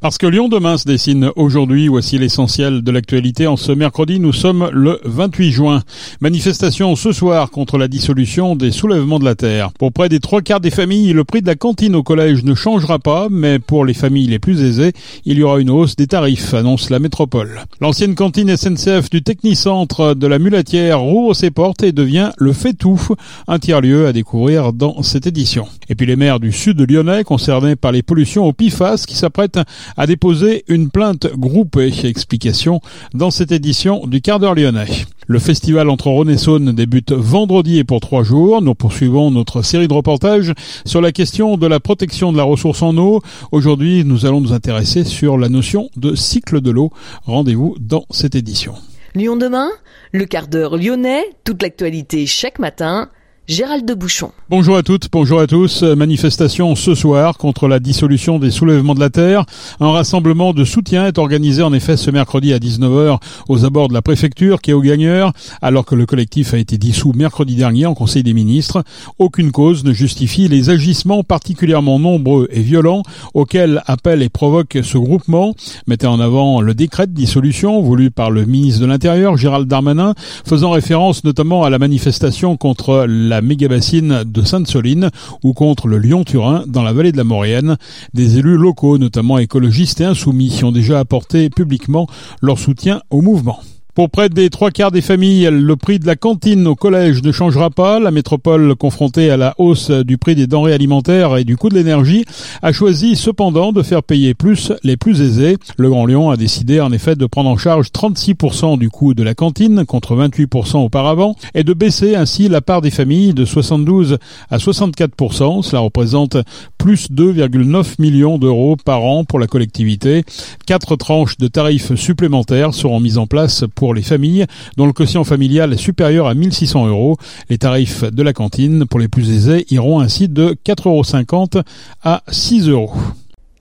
Parce que Lyon demain se dessine aujourd'hui, voici l'essentiel de l'actualité. En ce mercredi, nous sommes le 28 juin. Manifestation ce soir contre la dissolution des soulèvements de la terre. Pour près des trois quarts des familles, le prix de la cantine au collège ne changera pas, mais pour les familles les plus aisées, il y aura une hausse des tarifs, annonce la métropole. L'ancienne cantine SNCF du Technicentre de la Mulatière rouvre ses portes et devient le fait-tout, un tiers-lieu à découvrir dans cette édition. Et puis les maires du sud lyonnais concernés par les pollutions au PIFAS qui s'apprêtent a déposé une plainte groupée. Explication dans cette édition du quart d'heure lyonnais. Le festival entre Rhône et Saône débute vendredi et pour trois jours. Nous poursuivons notre série de reportages sur la question de la protection de la ressource en eau. Aujourd'hui, nous allons nous intéresser sur la notion de cycle de l'eau. Rendez-vous dans cette édition. Lyon demain, le quart d'heure lyonnais, toute l'actualité chaque matin Gérald de Bouchon. Bonjour à toutes, bonjour à tous. Manifestation ce soir contre la dissolution des soulèvements de la Terre. Un rassemblement de soutien est organisé en effet ce mercredi à 19h aux abords de la préfecture qui est au gagneur, alors que le collectif a été dissous mercredi dernier en Conseil des ministres. Aucune cause ne justifie les agissements particulièrement nombreux et violents auxquels appelle et provoque ce groupement. Mettez en avant le décret de dissolution voulu par le ministre de l'Intérieur, Gérald Darmanin, faisant référence notamment à la manifestation contre la méga-bassine de Sainte-Soline ou contre le Lyon-Turin dans la vallée de la Maurienne. Des élus locaux, notamment écologistes et insoumis, ont déjà apporté publiquement leur soutien au mouvement. Pour près des trois quarts des familles, le prix de la cantine au collège ne changera pas. La métropole, confrontée à la hausse du prix des denrées alimentaires et du coût de l'énergie, a choisi cependant de faire payer plus les plus aisés. Le Grand Lyon a décidé en effet de prendre en charge 36% du coût de la cantine contre 28% auparavant et de baisser ainsi la part des familles de 72 à 64%. Cela représente plus 2,9 millions d'euros par an pour la collectivité. Quatre tranches de tarifs supplémentaires seront mises en place les familles dont le quotient familial est supérieur à 1600 euros. Les tarifs de la cantine pour les plus aisés iront ainsi de 4,50 euros à 6 euros.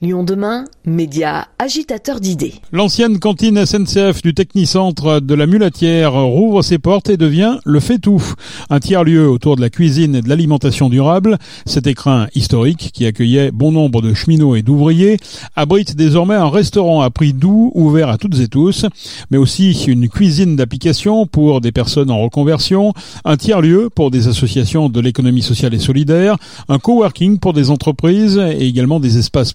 Lyon demain, média agitateur d'idées. L'ancienne cantine SNCF du Technicentre de la Mulatière rouvre ses portes et devient le fait-tout. Un tiers-lieu autour de la cuisine et de l'alimentation durable. Cet écrin historique, qui accueillait bon nombre de cheminots et d'ouvriers, abrite désormais un restaurant à prix doux ouvert à toutes et tous, mais aussi une cuisine d'application pour des personnes en reconversion, un tiers-lieu pour des associations de l'économie sociale et solidaire, un coworking pour des entreprises et également des espaces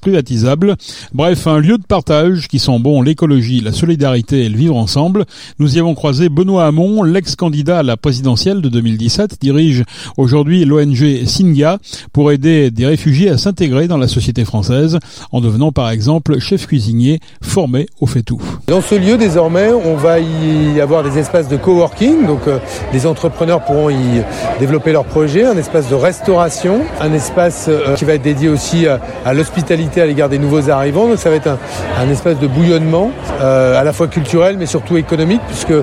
Bref, un lieu de partage qui sent bon l'écologie, la solidarité et le vivre ensemble. Nous y avons croisé Benoît Hamon, l'ex-candidat à la présidentielle de 2017, dirige aujourd'hui l'ONG Singa pour aider des réfugiés à s'intégrer dans la société française en devenant par exemple chef cuisinier formé au fait tout. Dans ce lieu désormais, on va y avoir des espaces de coworking, donc euh, les entrepreneurs pourront y développer leurs projets, un espace de restauration, un espace euh, qui va être dédié aussi à, à l'hospitalité à l'égard des nouveaux arrivants. Donc ça va être un, espace de bouillonnement, euh, à la fois culturel mais surtout économique, puisque euh,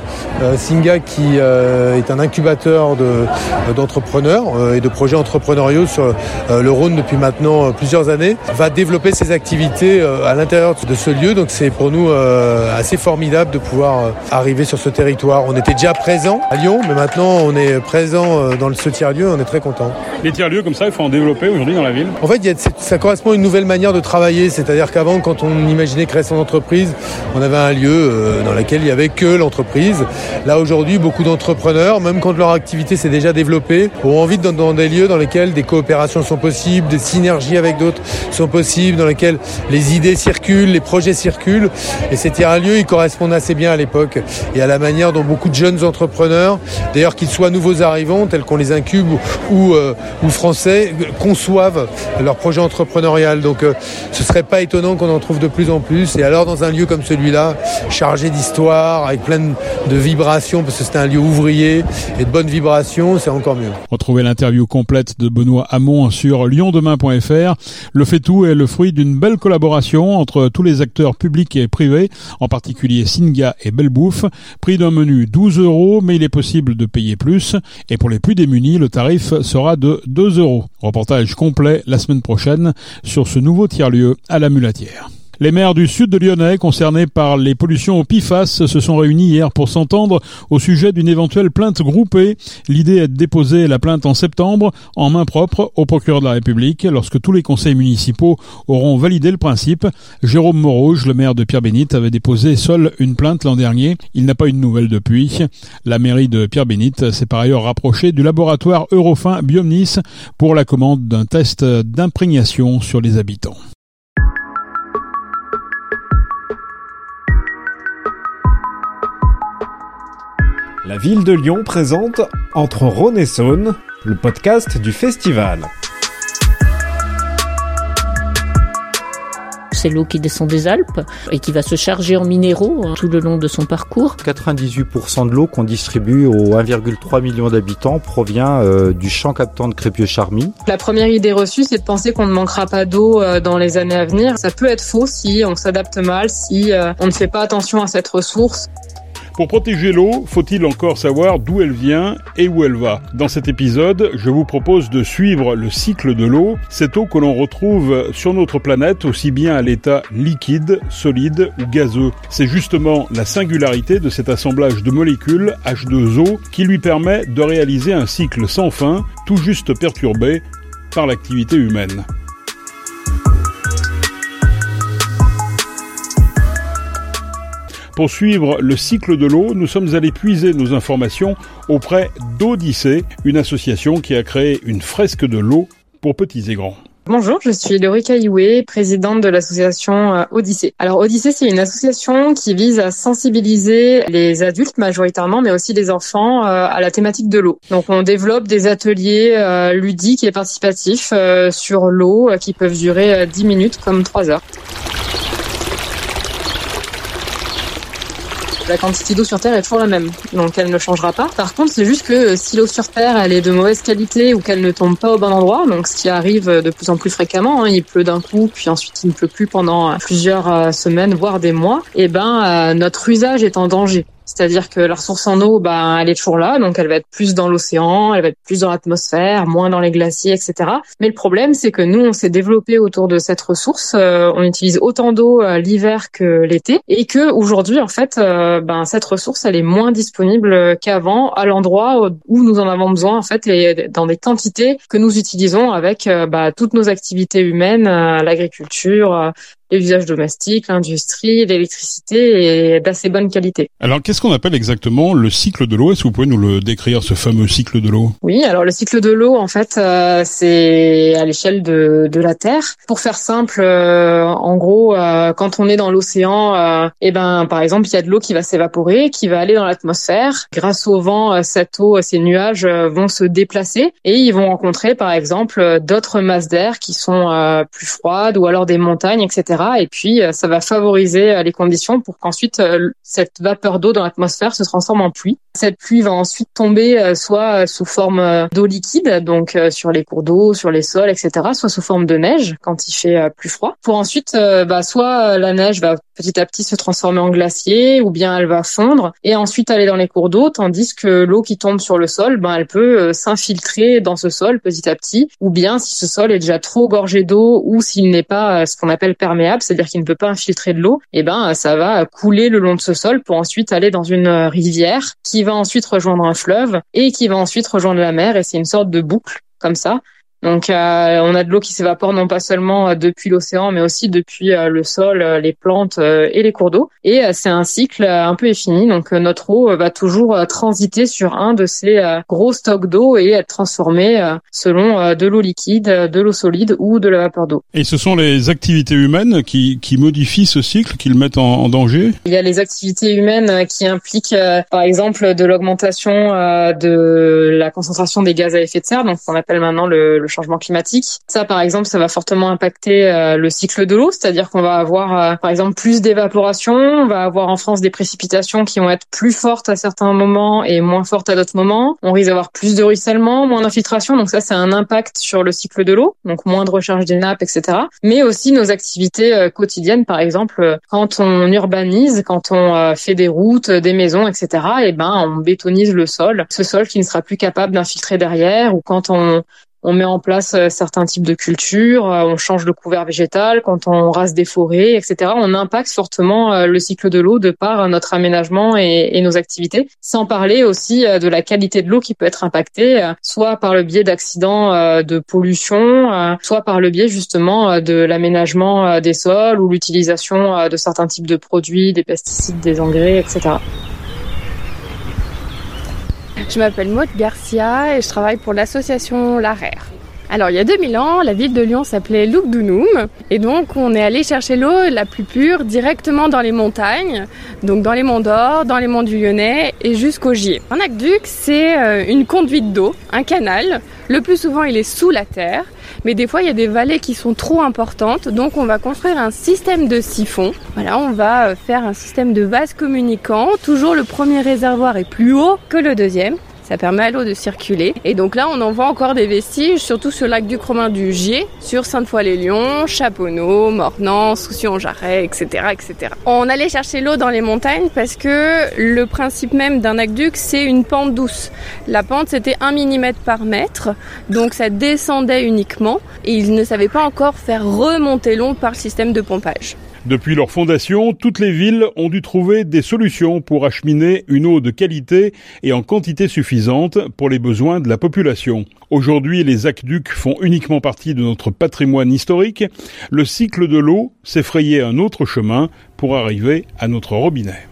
Singa, qui euh, est un incubateur d'entrepreneurs et de projets entrepreneuriaux sur le Rhône depuis maintenant plusieurs années, va développer ses activités à l'intérieur de ce lieu. Donc c'est pour nous assez formidable de pouvoir arriver sur ce territoire. On était déjà présent à Lyon, mais maintenant on est présent dans ce tiers-lieu. On est très content. Les tiers-lieux comme ça, il faut en développer aujourd'hui dans la ville? En fait, ça correspond à une nouvelle manière de travailler c'est-à-dire qu'avant, quand on imaginait créer son entreprise, on avait un lieu euh, dans lequel il n'y avait que l'entreprise. Là, aujourd'hui, beaucoup d'entrepreneurs, même quand leur activité s'est déjà développée, ont envie d'être dans des lieux dans lesquels des coopérations sont possibles, des synergies avec d'autres sont possibles, dans lesquels les idées circulent, les projets circulent. Et c'était un lieu, il correspondait assez bien à l'époque et à la manière dont beaucoup de jeunes entrepreneurs, d'ailleurs qu'ils soient nouveaux arrivants, tels qu'on les incube, ou, euh, français, conçoivent leur projet entrepreneurial. Donc, euh, serait pas étonnant qu'on en trouve de plus en plus. Et alors dans un lieu comme celui-là, chargé d'histoire, avec plein de vibrations, parce que c'est un lieu ouvrier et de bonnes vibrations, c'est encore mieux. Retrouvez l'interview complète de Benoît Hamon sur lyondemain.fr. Le fait tout est le fruit d'une belle collaboration entre tous les acteurs publics et privés, en particulier Singa et Belbouffe. Prix d'un menu 12 euros, mais il est possible de payer plus. Et pour les plus démunis, le tarif sera de 2 euros. Reportage complet la semaine prochaine sur ce nouveau tiers-lieu à la Mulatière. Les maires du sud de Lyonnais concernés par les pollutions au PIFAS se sont réunis hier pour s'entendre au sujet d'une éventuelle plainte groupée. L'idée est de déposer la plainte en septembre en main propre au procureur de la République lorsque tous les conseils municipaux auront validé le principe. Jérôme Morouge, le maire de Pierre-Bénite, avait déposé seul une plainte l'an dernier. Il n'a pas eu de nouvelles depuis. La mairie de Pierre-Bénite s'est par ailleurs rapprochée du laboratoire Eurofin Biomnis pour la commande d'un test d'imprégnation sur les habitants. La ville de Lyon présente Entre Rhône et Saône, le podcast du festival. c'est l'eau qui descend des Alpes et qui va se charger en minéraux hein, tout le long de son parcours. 98% de l'eau qu'on distribue aux 1,3 million d'habitants provient euh, du champ captant de Crépieux-Charmy. La première idée reçue, c'est de penser qu'on ne manquera pas d'eau euh, dans les années à venir. Ça peut être faux si on s'adapte mal, si euh, on ne fait pas attention à cette ressource. Pour protéger l'eau, faut-il encore savoir d'où elle vient et où elle va Dans cet épisode, je vous propose de suivre le cycle de l'eau, cette eau que l'on retrouve sur notre planète aussi bien à l'état liquide, solide ou gazeux. C'est justement la singularité de cet assemblage de molécules H2O qui lui permet de réaliser un cycle sans fin, tout juste perturbé par l'activité humaine. Pour suivre le cycle de l'eau, nous sommes allés puiser nos informations auprès d'Odyssée, une association qui a créé une fresque de l'eau pour petits et grands. Bonjour, je suis Laurie Cailloué, présidente de l'association euh, Odyssée. Alors Odyssée, c'est une association qui vise à sensibiliser les adultes majoritairement, mais aussi les enfants euh, à la thématique de l'eau. Donc on développe des ateliers euh, ludiques et participatifs sur l'eau qui peuvent durer 10 minutes comme 3 heures. La quantité d'eau sur Terre est toujours la même, donc elle ne changera pas. Par contre, c'est juste que euh, si l'eau sur Terre elle est de mauvaise qualité ou qu'elle ne tombe pas au bon endroit, donc ce qui arrive de plus en plus fréquemment, hein, il pleut d'un coup, puis ensuite il ne pleut plus pendant plusieurs euh, semaines, voire des mois, et eh ben euh, notre usage est en danger. C'est-à-dire que la ressource en eau, ben, elle est toujours là, donc elle va être plus dans l'océan, elle va être plus dans l'atmosphère, moins dans les glaciers, etc. Mais le problème, c'est que nous, on s'est développé autour de cette ressource. Euh, on utilise autant d'eau euh, l'hiver que l'été, et que aujourd'hui, en fait, euh, ben, cette ressource, elle est moins disponible qu'avant à l'endroit où nous en avons besoin, en fait, et dans des quantités que nous utilisons avec ben, toutes nos activités humaines, l'agriculture, les usages domestiques, l'industrie, l'électricité est d'assez bonne qualité. Alors qu'est-ce qu'on appelle exactement le cycle de l'eau? Est-ce que vous pouvez nous le décrire, ce fameux cycle de l'eau? Oui, alors le cycle de l'eau, en fait, euh, c'est à l'échelle de, de la Terre. Pour faire simple, euh, en gros, euh, quand on est dans l'océan, eh ben, par exemple, il y a de l'eau qui va s'évaporer, qui va aller dans l'atmosphère. Grâce au vent, cette eau, ces nuages vont se déplacer et ils vont rencontrer, par exemple, d'autres masses d'air qui sont plus froides ou alors des montagnes, etc. Et puis, euh, ça va favoriser euh, les conditions pour qu'ensuite euh, cette vapeur d'eau dans l'atmosphère se transforme en pluie. Cette pluie va ensuite tomber soit sous forme d'eau liquide, donc sur les cours d'eau, sur les sols, etc., soit sous forme de neige quand il fait plus froid. Pour ensuite, bah, soit la neige va petit à petit se transformer en glacier, ou bien elle va fondre. Et ensuite aller dans les cours d'eau, tandis que l'eau qui tombe sur le sol, ben elle peut s'infiltrer dans ce sol petit à petit, ou bien si ce sol est déjà trop gorgé d'eau ou s'il n'est pas ce qu'on appelle perméable c'est-à-dire qu'il ne peut pas infiltrer de l'eau, et eh ben ça va couler le long de ce sol pour ensuite aller dans une rivière qui va ensuite rejoindre un fleuve et qui va ensuite rejoindre la mer. Et c'est une sorte de boucle comme ça donc euh, on a de l'eau qui s'évapore non pas seulement euh, depuis l'océan, mais aussi depuis euh, le sol, les plantes et les cours d'eau. Et c'est un cycle un peu infini. Donc notre eau va toujours transiter sur un de ces gros stocks d'eau et être transformée selon de l'eau liquide, de l'eau solide ou de la vapeur d'eau. Et ce sont les activités humaines qui, qui modifient ce cycle, qui le mettent en, danger? Il y a les activités humaines qui impliquent par exemple de l'augmentation de la concentration des gaz à effet de serre, donc qu'on appelle maintenant le, le changement climatique. Ça, par exemple, ça va fortement impacter euh, le cycle de l'eau, c'est-à-dire qu'on va avoir, euh, par exemple, plus d'évaporation. On va avoir en France des précipitations qui vont être plus fortes à certains moments et moins fortes à d'autres moments. On risque d'avoir plus de ruissellement, moins d'infiltration. Donc ça, c'est un impact sur le cycle de l'eau, donc moins de recharge des nappes, etc. Mais aussi nos activités euh, quotidiennes, par exemple, quand on urbanise, quand on fait des routes, des maisons, etc. Et eh ben, on bétonise le sol, ce sol qui ne sera plus capable d'infiltrer derrière, ou quand on on met en place certains types de cultures, on change le couvert végétal, quand on rase des forêts, etc. On impacte fortement le cycle de l'eau de par notre aménagement et, et, nos activités, sans parler aussi de la qualité de l'eau qui peut être impactée, soit par le biais d'accidents de pollution, soit par le biais justement de l'aménagement des sols ou l'utilisation de certains types de produits, des pesticides, des engrais, etc. Je m'appelle Maud Garcia et je travaille pour l'association L'Arère. Alors il y a 2000 ans, la ville de Lyon s'appelait Lugdunum et donc on est allé chercher l'eau la plus pure directement dans les montagnes, donc dans les monts d'Or, dans les monts du Lyonnais et jusqu'au Gier. Un aqueduc, c'est euh, une conduite d'eau, un canal. Le plus souvent, il est sous la terre, mais des fois, il y a des vallées qui sont trop importantes, donc on va construire un système de siphon. Voilà, on va euh, faire un système de vases communicants. Toujours le premier réservoir est plus haut que le deuxième. Ça permet à l'eau de circuler. Et donc là, on en voit encore des vestiges, surtout sur le lac du du Gier, sur Sainte-Foy-les-Lyons, Chaponneau, Mornan, Soucy-en-Jarret, etc., etc. On allait chercher l'eau dans les montagnes parce que le principe même d'un aqueduc, c'est une pente douce. La pente, c'était 1 mm par mètre, donc ça descendait uniquement et ils ne savaient pas encore faire remonter l'eau par le système de pompage. Depuis leur fondation, toutes les villes ont dû trouver des solutions pour acheminer une eau de qualité et en quantité suffisante pour les besoins de la population. Aujourd'hui, les aqueducs font uniquement partie de notre patrimoine historique. Le cycle de l'eau s'est frayé un autre chemin pour arriver à notre robinet.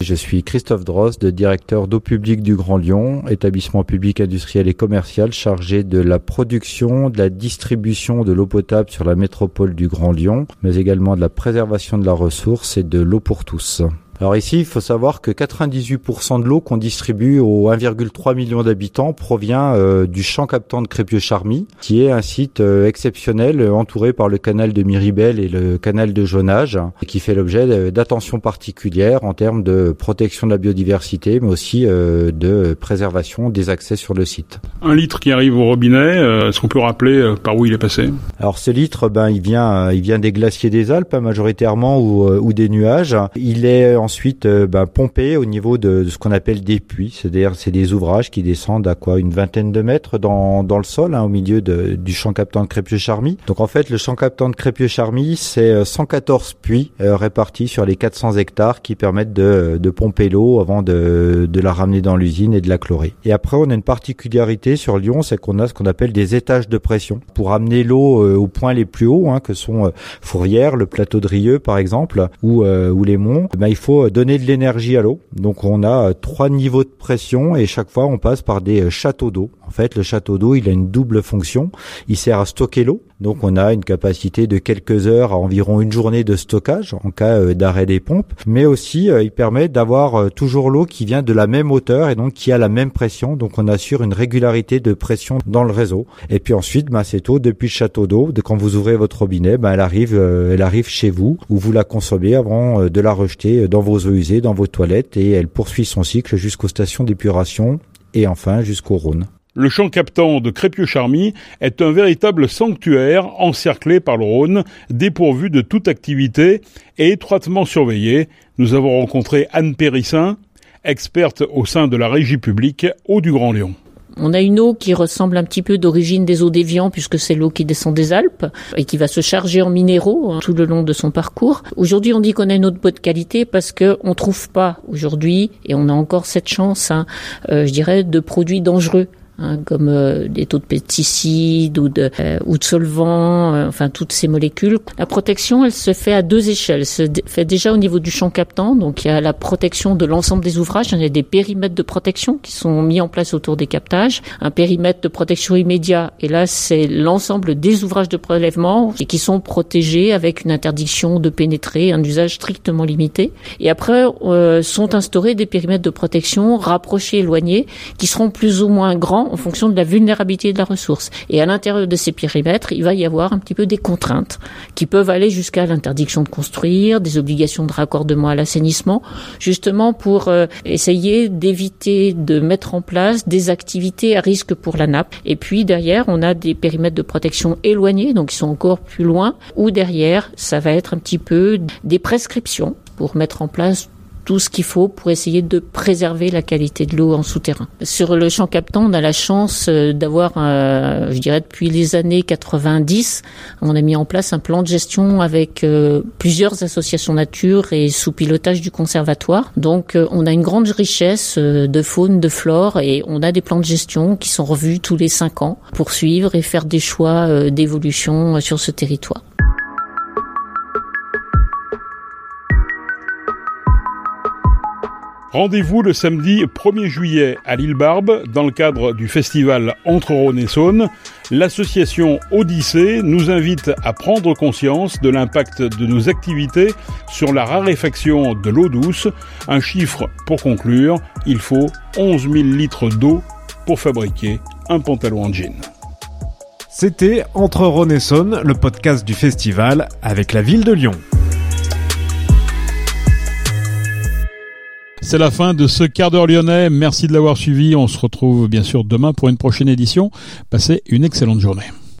Je suis Christophe Drost, directeur d'eau publique du Grand Lyon, établissement public industriel et commercial chargé de la production, de la distribution de l'eau potable sur la métropole du Grand Lyon, mais également de la préservation de la ressource et de l'eau pour tous. Alors ici, il faut savoir que 98% de l'eau qu'on distribue aux 1,3 million d'habitants provient euh, du champ captant de Crépieux-Charmy, qui est un site euh, exceptionnel euh, entouré par le canal de Miribel et le canal de Jonage, et qui fait l'objet d'attention particulière en termes de protection de la biodiversité, mais aussi de préservation des accès sur le site. Un litre qui arrive au robinet, est-ce qu'on peut rappeler par où il est passé? Alors ce litre, ben il vient, il vient des glaciers des Alpes hein, majoritairement ou, ou des nuages. Il est en ensuite euh, pompé au niveau de, ce qu'on appelle des puits, c'est-à-dire c'est des ouvrages qui descendent à quoi une vingtaine de mètres dans, dans le sol, hein, au milieu de, du champ captant de Crépieux-Charmy. Donc en fait, le champ captant de Crépieux-Charmy, c'est 114 euh, puits euh, répartis sur les 400 hectares qui permettent de, de pomper l'eau avant de, de la ramener dans l'usine et de la chlorer. Et après, on a une particularité sur Lyon, c'est qu'on a ce qu'on appelle des étages de pression pour amener l'eau aux points les plus hauts, hein, que sont Fourrières, le plateau de Rieux par exemple, ou, ou les monts. Ben, il faut donner de l'énergie à l'eau. Donc on a euh, trois niveaux de pression et chaque fois on passe par des euh, châteaux d'eau. En fait, le château d'eau, il a une double fonction. Il sert à stocker l'eau. Donc on a une capacité de quelques heures à environ une journée de stockage en cas euh, d'arrêt des pompes, mais aussi il permet d'avoir toujours l'eau qui vient de la même hauteur et donc qui a la même pression. Donc on assure une régularité de pression dans le réseau. Et puis ensuite, bah, cette eau depuis le château d'eau, de quand vous ouvrez votre robinet, bah, elle arrive, elle arrive chez vous où vous la consommez avant de la rejeter dans vos eaux usées dans vos toilettes et elle poursuit son cycle jusqu'aux stations d'épuration et enfin jusqu'au Rhône. Le champ captant de Crépieux-Charmy est un véritable sanctuaire encerclé par le Rhône, dépourvu de toute activité et étroitement surveillé. Nous avons rencontré Anne Périssin, experte au sein de la régie publique Eau du Grand Lyon. On a une eau qui ressemble un petit peu d'origine des eaux d'Évian puisque c'est l'eau qui descend des Alpes et qui va se charger en minéraux hein, tout le long de son parcours. Aujourd'hui, on dit qu'on a une eau de bonne qualité parce que on trouve pas aujourd'hui et on a encore cette chance, hein, euh, je dirais, de produits dangereux Hein, comme euh, des taux de pesticides ou de, euh, ou de solvants, euh, enfin toutes ces molécules. La protection, elle se fait à deux échelles. Elle se fait déjà au niveau du champ captant, donc il y a la protection de l'ensemble des ouvrages. Il y a des périmètres de protection qui sont mis en place autour des captages. Un périmètre de protection immédiat, et là c'est l'ensemble des ouvrages de prélèvement et qui sont protégés avec une interdiction de pénétrer, un usage strictement limité. Et après sont instaurés des périmètres de protection rapprochés, éloignés, qui seront plus ou moins grands en fonction de la vulnérabilité de la ressource. Et à l'intérieur de ces périmètres, il va y avoir un petit peu des contraintes qui peuvent aller jusqu'à l'interdiction de construire, des obligations de raccordement à l'assainissement, justement pour euh, essayer d'éviter de mettre en place des activités à risque pour la nappe. Et puis derrière, on a des périmètres de protection éloignés, donc ils sont encore plus loin, ou derrière, ça va être un petit peu des prescriptions pour mettre en place tout ce qu'il faut pour essayer de préserver la qualité de l'eau en souterrain. Sur le champ captant, on a la chance euh, d'avoir, euh, je dirais depuis les années 90, on a mis en place un plan de gestion avec euh, plusieurs associations nature et sous pilotage du conservatoire. Donc on a une grande richesse de faune, de flore et on a des plans de gestion qui sont revus tous les cinq ans pour suivre et faire des choix d'évolution sur ce territoire. Rendez-vous le samedi 1er juillet à l'île Barbe dans le cadre du festival Entre Rhône et Saône. L'association Odyssée nous invite à prendre conscience de l'impact de nos activités sur la raréfaction de l'eau douce. Un chiffre pour conclure, il faut 11 000 litres d'eau pour fabriquer un pantalon en jean. C'était Entre Rhône et Saône, le podcast du festival avec la ville de Lyon. C'est la fin de ce quart d'heure lyonnais. Merci de l'avoir suivi. On se retrouve bien sûr demain pour une prochaine édition. Passez une excellente journée.